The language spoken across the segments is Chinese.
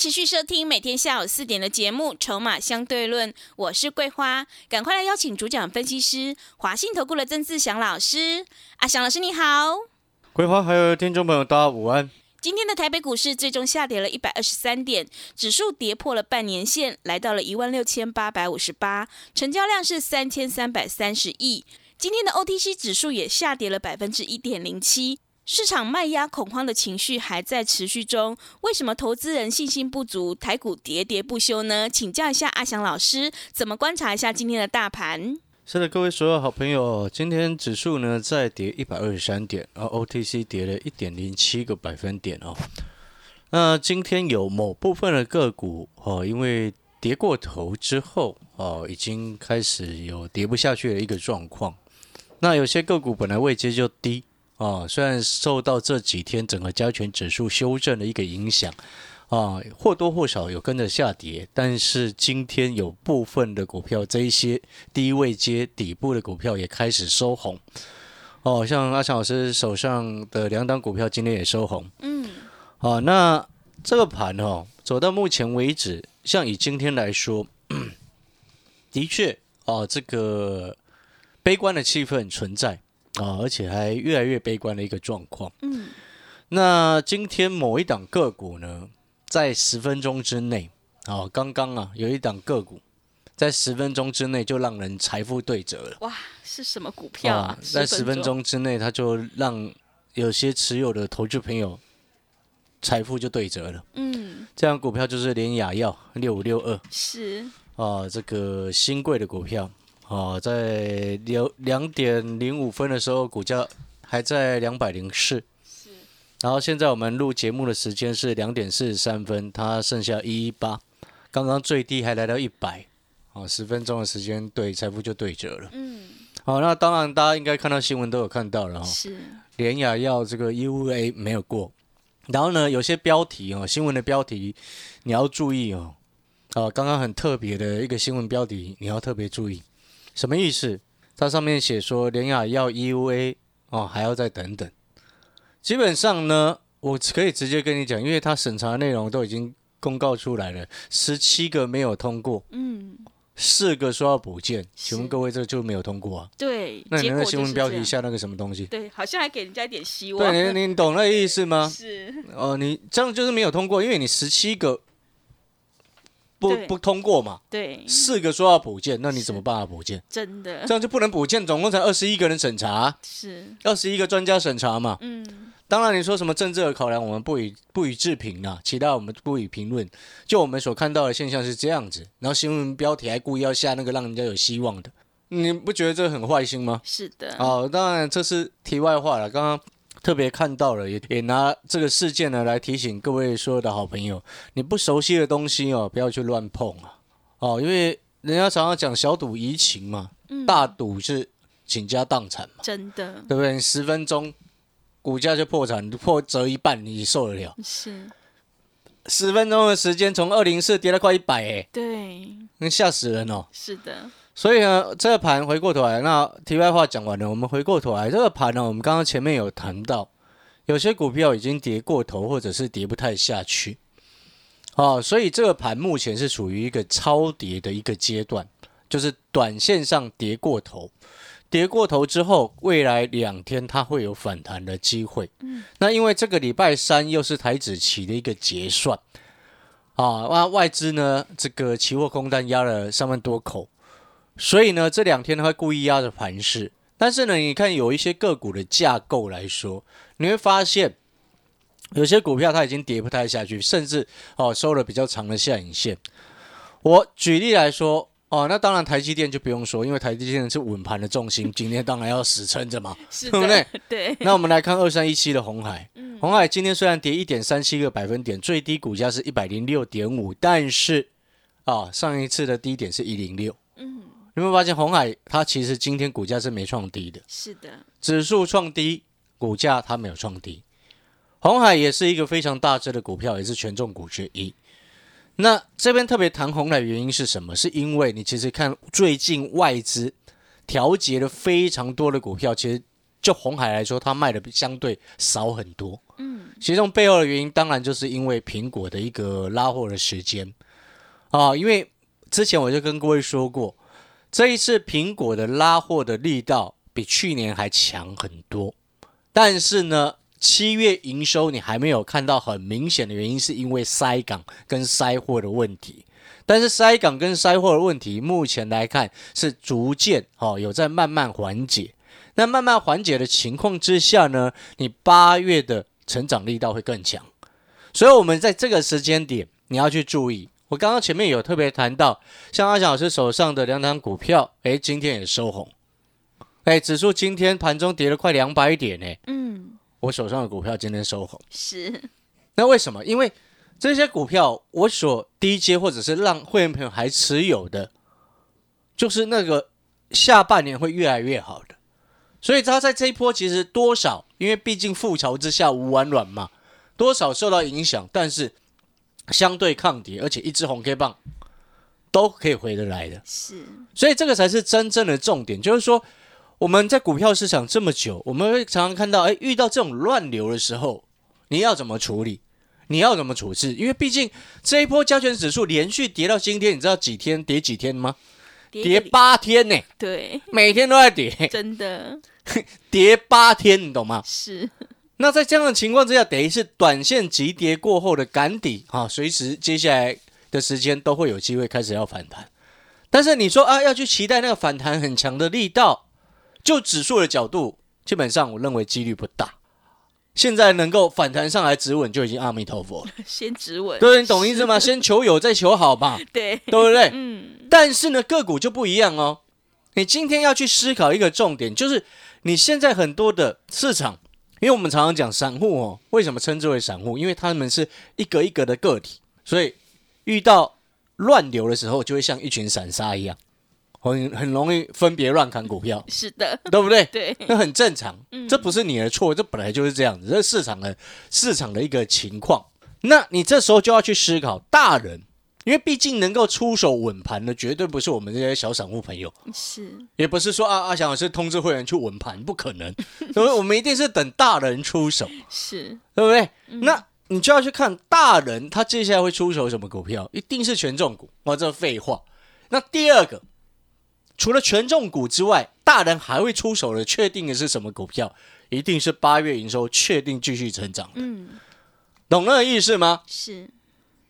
持续收听每天下午四点的节目《筹码相对论》，我是桂花，赶快来邀请主讲分析师华信投顾的曾志祥老师。阿祥老师你好，桂花还有听众朋友大家午安。今天的台北股市最终下跌了一百二十三点，指数跌破了半年线，来到了一万六千八百五十八，成交量是三千三百三十亿。今天的 OTC 指数也下跌了百分之一点零七。市场卖压恐慌的情绪还在持续中，为什么投资人信心不足，台股喋喋不休呢？请教一下阿翔老师，怎么观察一下今天的大盘？是的，各位所有好朋友，今天指数呢再跌一百二十三点，而 OTC 跌了一点零七个百分点哦。那今天有某部分的个股哦，因为跌过头之后哦，已经开始有跌不下去的一个状况。那有些个股本来位阶就低。啊，虽然受到这几天整个加权指数修正的一个影响，啊，或多或少有跟着下跌，但是今天有部分的股票，这一些低位接底部的股票也开始收红。哦，像阿强老师手上的两档股票今天也收红。嗯，好，那这个盘哦，走到目前为止，像以今天来说，的确哦，这个悲观的气氛存在。啊，而且还越来越悲观的一个状况。嗯，那今天某一档个股呢，在十分钟之内，啊，刚刚啊，有一档个股在十分钟之内就让人财富对折了。哇，是什么股票啊？在十分钟之内，它就让有些持有的投资朋友财富就对折了。嗯，这样股票就是联雅药六五六二，是啊，这个新贵的股票。哦，在两两点零五分的时候，股价还在两百零四。是。然后现在我们录节目的时间是两点四十三分，它剩下一一八，刚刚最低还来到一百。哦，十分钟的时间，对财富就对折了。嗯。好，那当然大家应该看到新闻都有看到了哈。是。联雅要这个 UA 没有过，然后呢，有些标题哦，新闻的标题你要注意哦。哦，刚刚很特别的一个新闻标题，你要特别注意。什么意思？它上面写说联雅要 EUA 哦，还要再等等。基本上呢，我可以直接跟你讲，因为它审查内容都已经公告出来了，十七个没有通过，嗯，四个说要补件，请问各位这就没有通过啊？对，那你那新闻标题下那个什么东西？对，好像还给人家一点希望。对，你你懂那意思吗？是哦，你这样就是没有通过，因为你十七个。不不通过嘛？对，四个说要补件，那你怎么办啊？补件真的这样就不能补件？总共才二十一个人审查，是二十一个专家审查嘛？嗯，当然你说什么政治的考量，我们不予不予置评啊，其他我们不予评论。就我们所看到的现象是这样子，然后新闻标题还故意要下那个让人家有希望的，你不觉得这很坏心吗？是的。哦，当然这是题外话了，刚刚。特别看到了，也也拿这个事件呢来提醒各位所有的好朋友，你不熟悉的东西哦，不要去乱碰啊！哦，因为人家常常讲小赌怡情嘛，大赌是倾家荡产嘛，真的，对不对？十分钟股价就破产，破折一半，你受得了？是，十分钟的时间从二零四跌了快一百，哎，对，那吓死人哦！是的。所以呢，这个盘回过头来，那题外话讲完了，我们回过头来，这个盘呢，我们刚刚前面有谈到，有些股票已经跌过头，或者是跌不太下去，哦，所以这个盘目前是处于一个超跌的一个阶段，就是短线上跌过头，跌过头之后，未来两天它会有反弹的机会。嗯，那因为这个礼拜三又是台子期的一个结算，啊，那外资呢，这个期货空单压了三万多口。所以呢，这两天会故意压着盘势，但是呢，你看有一些个股的架构来说，你会发现有些股票它已经跌不太下去，甚至哦收了比较长的下影线。我举例来说，哦，那当然台积电就不用说，因为台积电是稳盘的重心，今天当然要死撑着嘛，对不对？对。那我们来看二三一七的红海，红海今天虽然跌一点三七个百分点，最低股价是一百零六点五，但是。啊，上一次的低点是一零六，嗯，有没有发现红海它其实今天股价是没创低的，是的，指数创低，股价它没有创低。红海也是一个非常大只的股票，也是权重股之一。那这边特别谈红海的原因是什么？是因为你其实看最近外资调节了非常多的股票，其实就红海来说，它卖的相对少很多。嗯，其中背后的原因，当然就是因为苹果的一个拉货的时间啊。因为之前我就跟各位说过，这一次苹果的拉货的力道比去年还强很多，但是呢，七月营收你还没有看到很明显的原因，是因为塞港跟塞货的问题。但是塞港跟塞货的问题，目前来看是逐渐哦有在慢慢缓解。那慢慢缓解的情况之下呢，你八月的成长力道会更强，所以我们在这个时间点你要去注意。我刚刚前面有特别谈到，像阿翔老师手上的两档股票，哎，今天也收红，哎，指数今天盘中跌了快两百点，诶，嗯，我手上的股票今天收红，是，那为什么？因为这些股票我所低阶或者是让会员朋友还持有的，就是那个下半年会越来越好的。所以它在这一波其实多少，因为毕竟覆巢之下无完卵嘛，多少受到影响，但是相对抗跌，而且一支红 K 棒都可以回得来的。是，所以这个才是真正的重点，就是说我们在股票市场这么久，我们会常常看到，哎，遇到这种乱流的时候，你要怎么处理？你要怎么处置？因为毕竟这一波加权指数连续跌到今天，你知道几天跌几天吗？跌八天呢、对，每天都在跌，真的 跌八天，你懂吗？是，那在这样的情况之下，等于是短线急跌过后的赶底啊，随时接下来的时间都会有机会开始要反弹。但是你说啊，要去期待那个反弹很强的力道，就指数的角度，基本上我认为几率不大。现在能够反弹上来止稳，就已经阿弥陀佛了。先止稳，对，你懂意思吗？先求有，再求好吧，对，对不对？嗯，但是呢，个股就不一样哦。你今天要去思考一个重点，就是你现在很多的市场，因为我们常常讲散户哦，为什么称之为散户？因为他们是一个一个的个体，所以遇到乱流的时候，就会像一群散沙一样，很很容易分别乱砍股票，是的，对不对？对，那很正常，嗯这不是你的错，这本来就是这样子，这是市场的市场的一个情况。那你这时候就要去思考，大人，因为毕竟能够出手稳盘的，绝对不是我们这些小散户朋友，是，也不是说啊阿翔老师通知会员去稳盘，不可能，所以我们一定是等大人出手，是，对不对？那你就要去看大人他接下来会出手什么股票，一定是权重股，哇，这废话。那第二个，除了权重股之外，大人还会出手的，确定的是什么股票？一定是八月营收确定继续成长的，嗯，懂那个意思吗？是，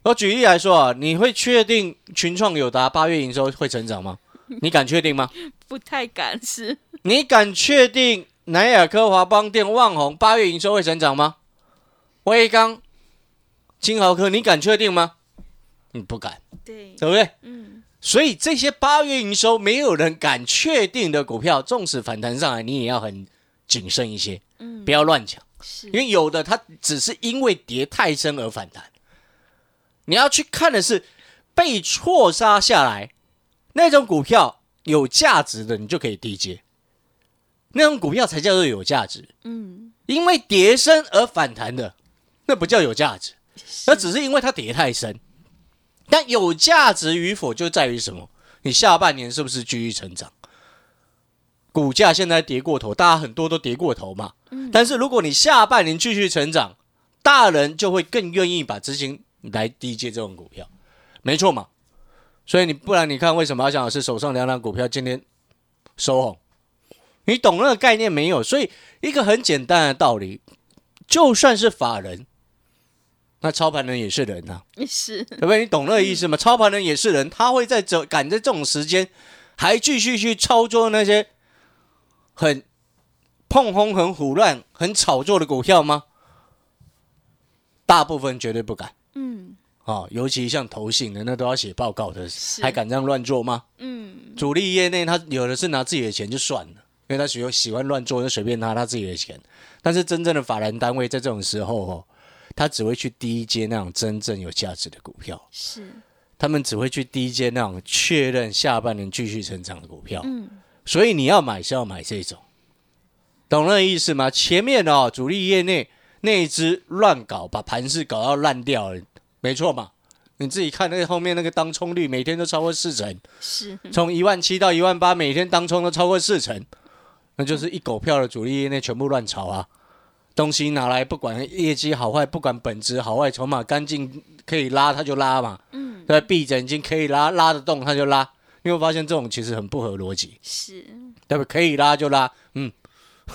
我举例来说啊，你会确定群创有达八月营收会成长吗？你敢确定吗？不太敢，是，你敢确定南亚科、华邦电、旺宏八月营收会成长吗？威刚、金豪科，你敢确定吗？你不敢，对，对不对？嗯，所以这些八月营收没有人敢确定的股票，纵使反弹上来，你也要很谨慎一些，嗯不要乱抢，是因，为有的它只是因为跌太深而反弹。你要去看的是被错杀下来那种股票有价值的，你就可以低接，那种股票才叫做有价值。嗯，因为跌深而反弹的，那不叫有价值，那只是因为它跌太深。但有价值与否就在于什么？你下半年是不是继续成长？股价现在跌过头，大家很多都跌过头嘛。但是如果你下半年继续成长，大人就会更愿意把资金来低接这种股票，没错嘛。所以你不然你看为什么阿翔老师手上两档股票今天收红？你懂那个概念没有？所以一个很简单的道理，就算是法人，那操盘人也是人呐、是，对不对？你懂那个意思吗？操盘人也是人，他会在这赶在这种时间，还继续去操作那些很碰轰、很胡乱、很炒作的股票吗？大部分绝对不敢嗯，啊、尤其像投信的，那都要写报告的，还敢这样乱做吗？嗯，主力业内，他有的是拿自己的钱就算了，因为他喜欢喜欢乱做，就随便拿他自己的钱。但是真正的法人单位在这种时候哦，他只会去低阶那种真正有价值的股票。是，他们只会去低阶那种确认下半年继续成长的股票。嗯，所以你要买是要买这种，懂那个意思吗？前面哦，主力业内那一只乱搞，把盘势搞到烂掉了，没错嘛？你自己看那个后面那个当冲率，每天都超过四成，是，从一万七到一万八，每天当冲都超过四成，那就是一狗票的主力业内全部乱炒啊！东西拿来不管业绩好坏，不管本质好坏，筹码干净可以拉他就拉嘛，嗯，对，闭着眼睛可以拉拉得动他就拉，你会发现这种其实很不合逻辑。是，对不对？可以拉就拉，嗯，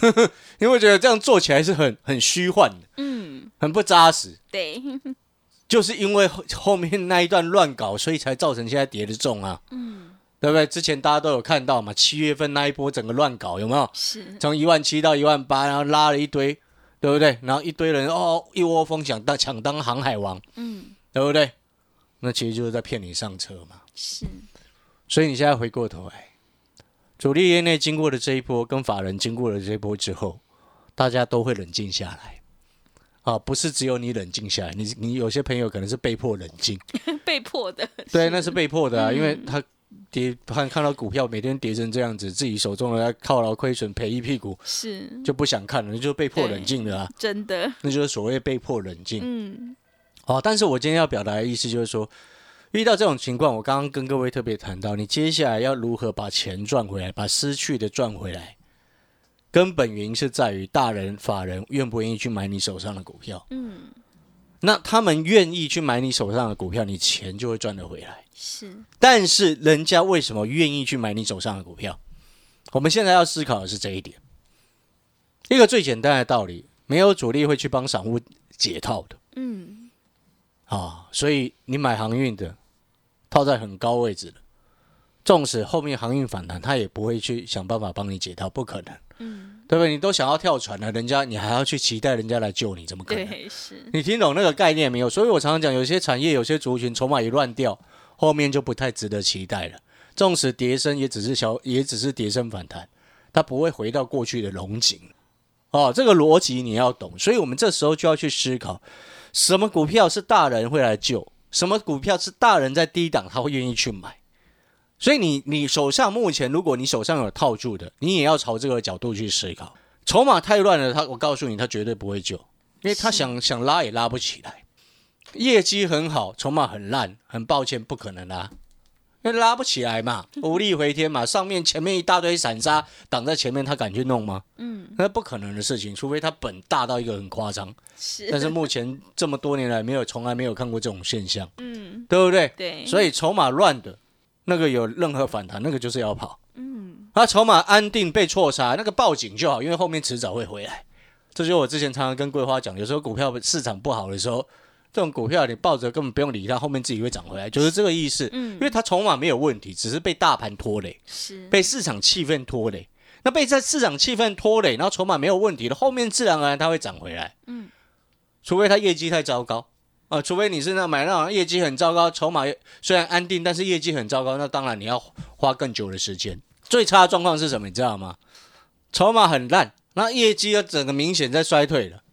因为觉得这样做起来是很很虚幻的，嗯，很不扎实。对，就是因为后后面那一段乱搞，所以才造成现在跌的重啊，嗯，对不对？之前大家都有看到嘛，七月份那一波整个乱搞有没有？是，从一万七到一万八，然后拉了一堆，对不对？然后一堆人哦一窝蜂想当抢当航海王，嗯，对不对？那其实就是在骗你上车嘛。是，所以你现在回过头来，主力业内经过了这一波，跟法人经过了这一波之后，大家都会冷静下来。啊，不是只有你冷静下来，你你有些朋友可能是被迫冷静，被迫的，对，那是被迫的啊，嗯。因为他跌看看到股票每天跌成这样子，自己手中的犒劳亏损赔一屁股，是，就不想看了，那就是被迫冷静的啊，真的，那就是所谓被迫冷静。嗯，好，但是我今天要表达的意思就是说，遇到这种情况，我刚刚跟各位特别谈到，你接下来要如何把钱赚回来，把失去的赚回来，根本原因是在于大人法人愿不愿意去买你手上的股票。嗯，那他们愿意去买你手上的股票，你钱就会赚得回来。是，但是人家为什么愿意去买你手上的股票？我们现在要思考的是这一点。一个最简单的道理，没有主力会去帮散户解套的。嗯，啊，所以你买航运的，套在很高位置的，纵使后面航运反弹，他也不会去想办法帮你解套，不可能，嗯，对不对？你都想要跳船了，人家你还要去期待人家来救你，怎么可能？对，是，你听懂那个概念没有？所以我常常讲，有些产业、有些族群筹码一乱掉，后面就不太值得期待了。纵使跌升，也只是小，也只是跌升反弹，它不会回到过去的龙井。哦，这个逻辑你要懂。所以我们这时候就要去思考，什么股票是大人会来救，什么股票是大人在低档他会愿意去买。所以你你手上目前，如果你手上有套住的，你也要朝这个角度去思考。筹码太乱了，他我告诉你，他绝对不会救，因为他想想拉也拉不起来。业绩很好，筹码很烂，很抱歉，不可能拉，因为拉不起来嘛，无力回天嘛。上面前面一大堆散沙挡在前面，他敢去弄吗？嗯，那不可能的事情，除非他本大到一个很夸张。是，但是目前这么多年来，没有从来没有看过这种现象，嗯，对不对？对，所以筹码乱的，那个有任何反弹，那个就是要跑。嗯，那筹码安定被错杀，那个报警就好，因为后面迟早会回来。这就是我之前常常跟桂花讲，有时候股票市场不好的时候，这种股票你抱着根本不用理它，后面自己会涨回来，就是这个意思。嗯因为它筹码没有问题，只是被大盘拖累，是，被市场气氛拖累。那被在市场气氛拖累，然后筹码没有问题的，后面自然而然它会涨回来。嗯，除非它业绩太糟糕啊、除非你是那买那种业绩很糟糕，筹码虽然安定，但是业绩很糟糕，那当然你要花更久的时间。最差的状况是什么？你知道吗？筹码很烂，那业绩又整个明显在衰退了。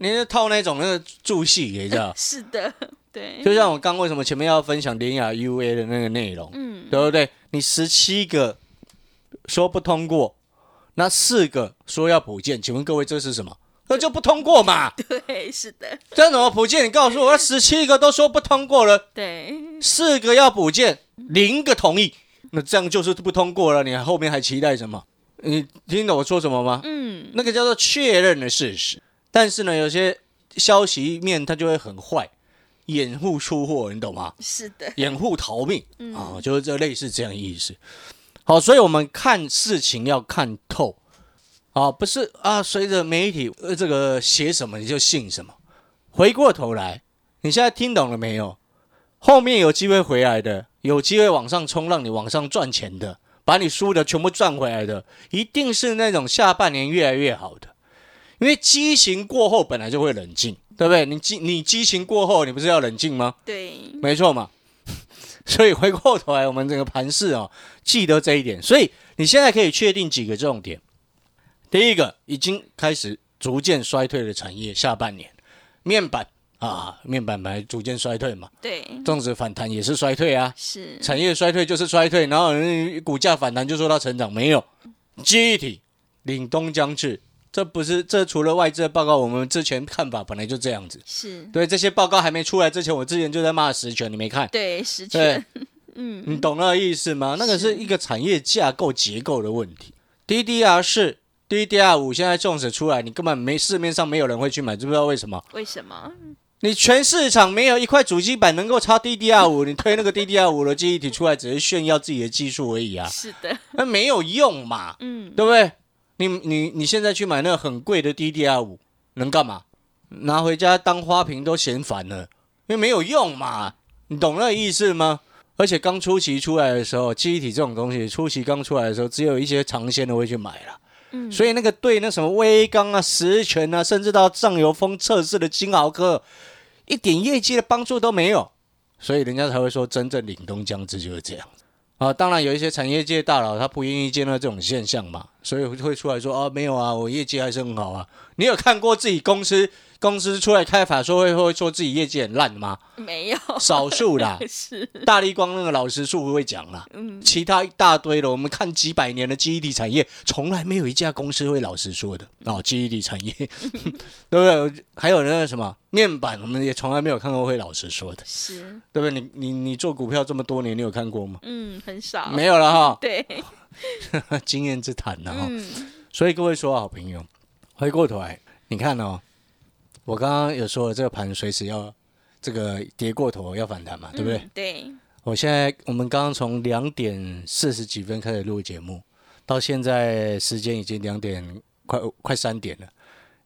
嗯，你是套那种那个助戏，你知道？是的，对，就像我刚为什么前面要分享联雅 UA 的那个内容，嗯，对不对？你十七个说不通过，那四个说要补件，请问各位这是什么？那就不通过嘛？对，是的，这怎么补件？你告诉我，十七个都说不通过了，对，四个要补件，零个同意，那这样就是不通过了。你后面还期待什么？你听懂我说什么吗？嗯，那个叫做确认的事实。但是呢，有些消息面它就会很坏，掩护出货，你懂吗？是的，掩护逃命嗯啊，就是这类似这样的意思。好，所以我们看事情要看透啊，不是啊，随着媒体呃这个写什么你就信什么。回过头来，你现在听懂了没有？后面有机会回来的，有机会往上冲，让你往上赚钱的，把你输的全部赚回来的，一定是那种下半年越来越好的。因为激情过后本来就会冷静，对不对？你激你激情过后，你不是要冷静吗？对，没错嘛。所以回过头来，我们整个盘势哦，记得这一点。所以你现在可以确定几个重点。第一个，已经开始逐渐衰退的产业，下半年面板啊，面板本来逐渐衰退嘛，对，纵使反弹也是衰退啊，是，产业衰退就是衰退，然后人股价反弹就说它成长没有，记忆体凛冬将至，这不是这除了外资的报告，我们之前看法本来就这样子。是，对这些报告还没出来之前，我之前就在骂实权，你没看？对，实对权，，嗯，你懂那个意思吗？那个是一个产业架构结构的问题。DDR 是 DDR 五，现在纵使出来，你根本没市面上没有人会去买，知不知道为什么？为什么？你全市场没有一块主机板能够插 DDR 五，你推那个 DDR 五的记忆体出来，只是炫耀自己的技术而已啊，是的，那没有用嘛，嗯，对不对？你你你现在去买那个很贵的 DDR 五，能干嘛？拿回家当花瓶都嫌烦了，因为没有用嘛，你懂那个意思吗？而且刚初期出来的时候，记忆体这种东西，初期刚出来的时候，只有一些尝鲜的会去买了。嗯，所以那个对那什么微刚啊、实权啊，甚至到上游风测试的金豪科，一点业绩的帮助都没有，所以人家才会说真正凛冬将至就是这样啊。当然有一些产业界大佬他不愿意见到这种现象嘛，所以会出来说啊没有啊，我业绩还是很好啊。你有看过自己公司公司出来开法说会会说自己业绩很烂吗？没有，少数啦，是，大力光那个老实数会讲啦，嗯，其他一大堆的，我们看几百年的记忆体产业，从来没有一家公司会老实说的哦。记忆体产业，对不对？还有那个什么面板，我们也从来没有看过会老实说的，是，对不对？你你你做股票这么多年，你有看过吗？嗯，很少，没有了哈，对，经验之谈了哈。嗯，所以各位说好朋友，回过头来，你看哦，我刚刚有说了，这个盘随时要这个跌过头要反弹嘛，对不对？嗯？对，我现在我们刚刚从两点四十几分开始录节目，到现在时间已经两点快快三点了。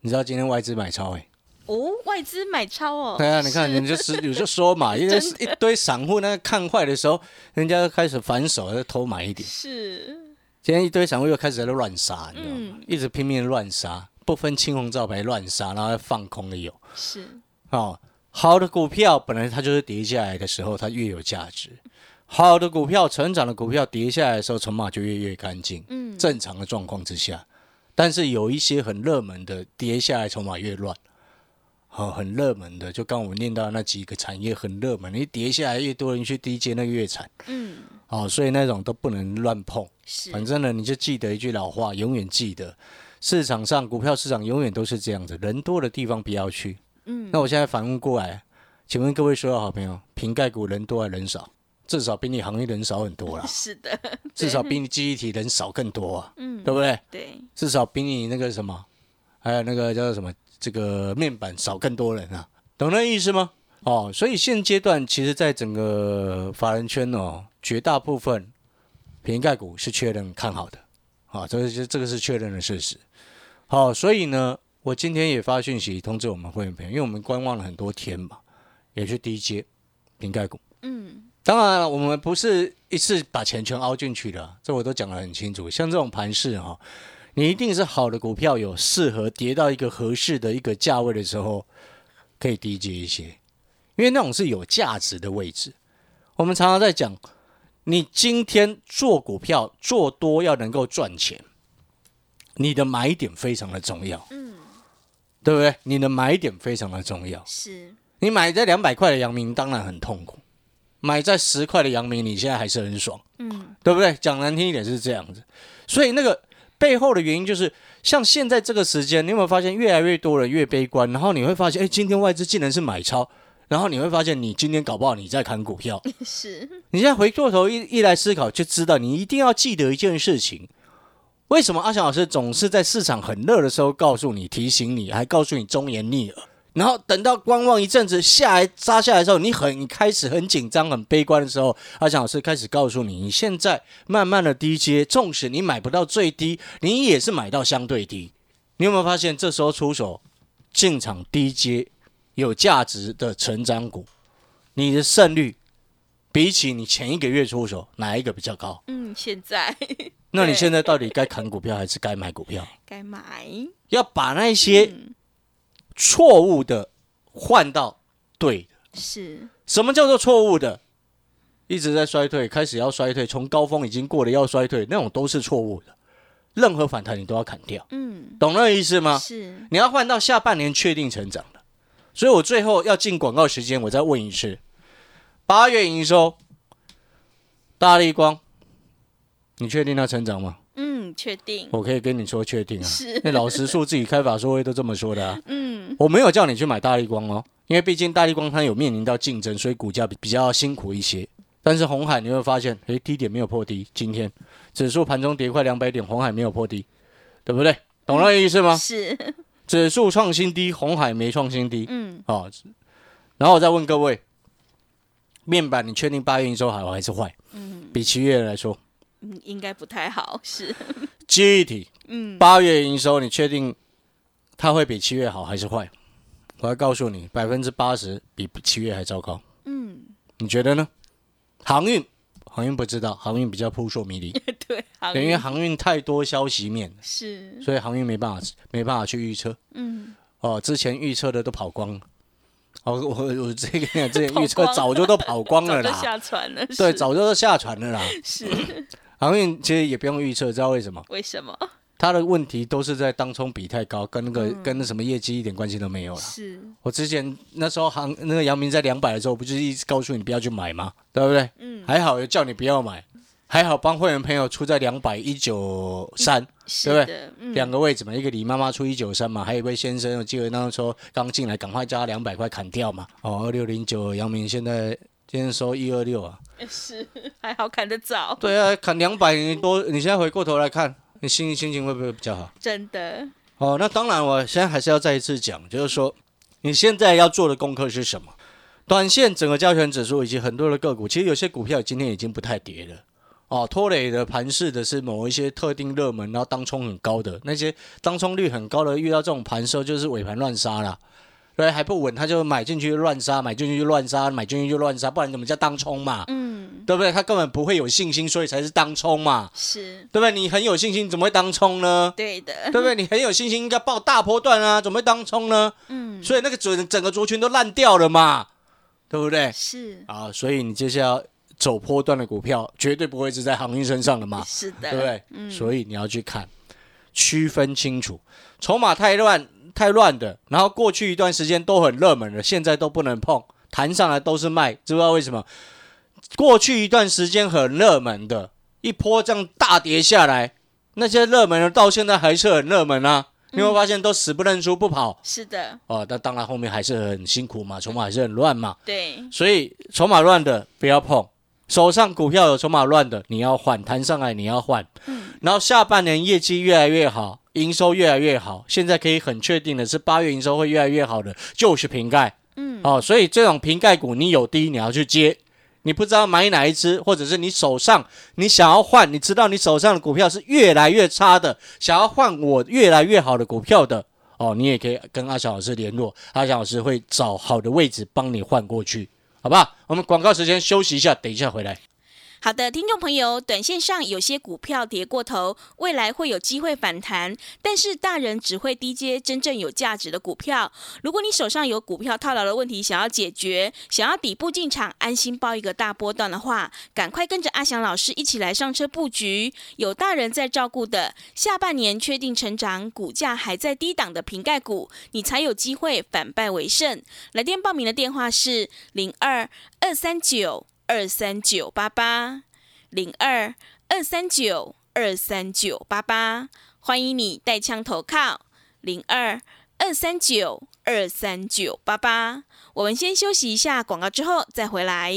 你知道今天外资买超哎、哦，外资买超哦，对啊，你看是你就是有就说嘛，因为真一堆散户那个看坏的时候，人家就开始反手要偷买一点。是，今天一堆散户又开始在那乱杀，你知道吗？嗯一直拼命乱杀，不分青红皂白乱杀，然后放空的有。是，哦，好的股票本来它就是跌下来的时候，它越有价值。好的股票，成长的股票跌下来的时候，筹码就越越干净。嗯，正常的状况之下，但是有一些很热门的跌下来，筹码越乱。好、很热门的，就刚我们念到那几个产业很热门，你跌下来越多人去低接，那个越惨。嗯，哦，所以那种都不能乱碰。是，反正呢，你就记得一句老话，永远记得，市场上股票市场永远都是这样子，人多的地方不要去。嗯，那我现在反问过来，请问各位所有好朋友，瓶盖股人多还人少？至少比你行业人少很多啦，是的，至少比你记忆体人少更多啊，嗯，对不对？对，至少比你那个什么，还有那个叫做什么，这个面板少更多人啊，懂那意思吗？哦，所以现阶段其实，在整个法人圈哦，绝大部分瓶盖股是确认看好的，啊、这个是这个是确认的事实。好、所以呢，我今天也发讯息通知我们会员朋友，因为我们观望了很多天嘛，也去低接瓶盖股。嗯，当然了，我们不是一次把钱全凹进去的，这我都讲得很清楚。像这种盘势哈、你一定是好的股票有适合跌到一个合适的一个价位的时候，可以低接一些，因为那种是有价值的位置。我们常常在讲，你今天做股票做多要能够赚钱，你的买点非常的重要，嗯，对不对？你的买点非常的重要。是，你买在两百块的阳明，当然很痛苦；买在十块的阳明，你现在还是很爽，嗯，对不对？讲难听一点是这样子，所以那个背后的原因就是，像现在这个时间，你有没有发现越来越多人越悲观？然后你会发现，哎，今天外资竟然是买超，然后你会发现，你今天搞不好你在砍股票，是，你现在回过头一一来思考，就知道你一定要记得一件事情：为什么阿翔老师总是在市场很热的时候告诉你、提醒你，还告诉你忠言逆耳，然后等到观望一阵子下来扎下来的时候，你很开始很紧张、很悲观的时候，阿翔老师开始告诉你，你现在慢慢的低阶，纵使你买不到最低，你也是买到相对低。你有没有发现，这时候出手进场低阶有价值的成长股，你的胜率比起你前一个月出手，哪一个比较高？嗯，现在那你现在到底该砍股票还是该买股票？该买，要把那些嗯，错误的换到对的。是，什么叫做错误的？一直在衰退，开始要衰退，从高峰已经过了要衰退，那种都是错误的。任何反弹你都要砍掉，嗯，懂那个意思吗？是，你要换到下半年确定成长的，所以我最后要进广告时间，我再问一次：八月营收，大力光，你确定它成长吗？嗯，确定。我可以跟你说确定啊，是那老实说，自己开法说会都这么说的啊。嗯，我没有叫你去买大力光哦，因为毕竟大力光它有面临到竞争，所以股价比比较辛苦一些。但是红海你会发现，诶，低点没有破低，今天指数盘中跌快两百点，红海没有破低，对不对？懂那个意思吗？是，指数创新低，红海没创新低，嗯，哦。然后我再问各位，面板你确定八月营收好还是坏？嗯比七月来说，嗯，应该不太好，是，记忆体嗯，八月营收你确定它会比七月好还是坏？我要告诉你，百分之八十比七月还糟糕。嗯，你觉得呢？航运，航运不知道，航运比较扑朔迷离，对，好，因为航运太多消息面，是，所以航运没办法没办法去预测。嗯，哦，之前预测的都跑光了。哦，我我这个 之前预测早就都跑光了 早就啦，下船了，对，早就都下船了啦。是，航运其实也不用预测，知道为什么？为什么？它的问题都是在当冲比太高，跟那个、嗯跟那什么业绩一点关系都没有了。是，我之前那时候航那个杨明在两百的时候，不就是一直告诉你不要去买吗？对不对？嗯，还好有叫你不要买，还好帮会员朋友出在两百一九三是对不对，嗯，两个位置嘛，一个李妈妈出一九三嘛，还有一位先生，我记得那时候刚进来，赶快加两百块砍掉嘛。哦，二六零九阳明现在今天收一二六啊，是，还好砍得早，对啊，砍两百多，你现在回过头来看，你心心情会不会比较好？真的，哦，那当然，我现在还是要再一次讲，就是说你现在要做的功课是什么？短线整个交权指数以及很多的个股，其实有些股票今天已经不太跌了。哦，拖累的盘势的是某一些特定热门，然后当冲很高的那些当冲率很高的，遇到这种盘时候就是尾盘乱杀了。对，还不稳，他就买进去就乱杀，买进去就乱杀，买进去就乱杀，不然怎么叫当冲嘛？嗯，对不对？他根本不会有信心，所以才是当冲嘛，是对不对？你很有信心，怎么会当冲呢？对的，对不对？你很有信心，应该报大波段啊，怎么会当冲呢？嗯，所以那个整整个族群都烂掉了嘛，对不对？是啊，所以你接下来走波段的股票，绝对不会是在航运身上的嘛，是的，对不对？嗯，所以你要去看，区分清楚，筹码太乱太乱的，然后过去一段时间都很热门的，现在都不能碰，弹上来都是卖，知不知道为什么？过去一段时间很热门的，一波这样大跌下来，那些热门的到现在还是很热门啊。你会发现都死不认输不跑是的，哦，那当然后面还是很辛苦嘛，筹码还是很乱嘛。对，所以筹码乱的不要碰，手上股票有筹码乱的你要换，弹上来你要换。嗯，然后下半年业绩越来越好，营收越来越好，现在可以很确定的是八月营收会越来越好的，就是瓶盖。嗯，哦，所以这种瓶盖股你有低你要去接，你不知道买哪一只，或者是你手上你想要换，你知道你手上的股票是越来越差的，想要换我越来越好的股票的。哦，你也可以跟阿翔老师联络，阿翔老师会找好的位置帮你换过去，好吧？我们广告时间休息一下，等一下回来。好的，听众朋友，短线上有些股票跌过头，未来会有机会反弹，但是大人只会低接真正有价值的股票。如果你手上有股票套牢的问题想要解决，想要底部进场安心报一个大波段的话，赶快跟着阿翔老师一起来上车布局，有大人在照顾的，下半年确定成长，股价还在低档的瓶盖股，你才有机会反败为胜。来电报名的电话是零二二三九。二三九八八零二二三九二三九八八，欢迎你带枪投靠零二二三九二三九八八。我们先休息一下广告，之后再回来。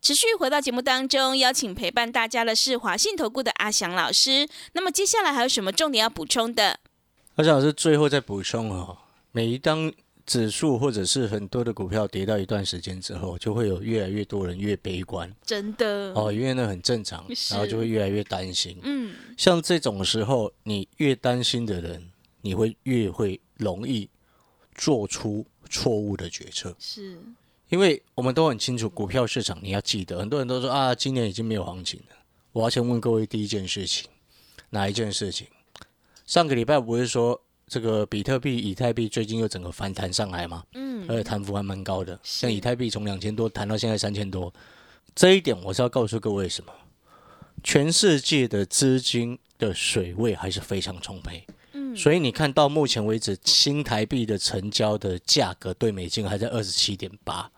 持续回到节目当中，邀请陪伴大家的是华信投顾的阿翔老师。那么接下来还有什么重点要补充的？阿翔老师最后再补充哦，每一当指数或者是很多的股票跌到一段时间之后，就会有越来越多人越悲观真的哦，因为那很正常，然后就会越来越担心。嗯，像这种时候，你越担心的人，你会越会容易做出错误的决策。是，因为我们都很清楚，股票市场你要记得，很多人都说啊，今年已经没有行情了。我要先问各位第一件事情，哪一件事情？上个礼拜不是说这个比特币、以太币最近又整个反弹上来吗？嗯，而且弹幅还蛮高的，像以太币从两千多弹到现在三千多，这一点我是要告诉各位什么？全世界的资金的水位还是非常充沛。嗯所以你看到目前为止，新台币的成交的价格对美金还在二十七点八，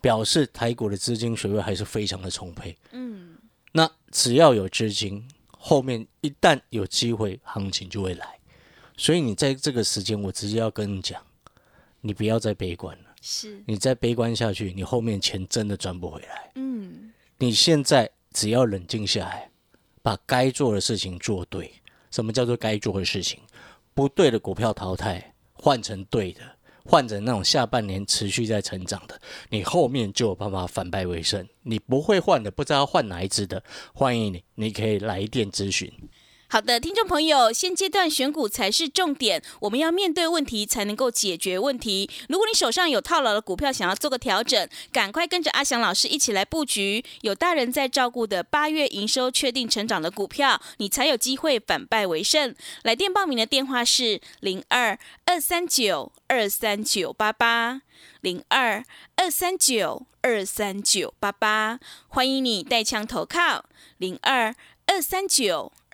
表示台股的资金水位还是非常的充沛。嗯，那只要有资金，后面一旦有机会，行情就会来。所以你在这个时间，我直接要跟你讲，你不要再悲观了。是，你再悲观下去，你后面钱真的赚不回来。嗯，你现在只要冷静下来，把该做的事情做对。什么叫做该做的事情？不对的股票淘汰，换成对的，换成那种下半年持续在成长的，你后面就有办法反败为胜。你不会换的，不知道换哪一只的，欢迎你，你可以来电咨询。好的，听众朋友，现阶段选股才是重点，我们要面对问题才能够解决问题。如果你手上有套牢的股票，想要做个调整，赶快跟着阿翔老师一起来布局有大人在照顾的八月营收确定成长的股票，你才有机会反败为胜。来电报名的电话是零二二三九二三九八八零二二三九二三九八八，欢迎你带枪投靠零二。二三九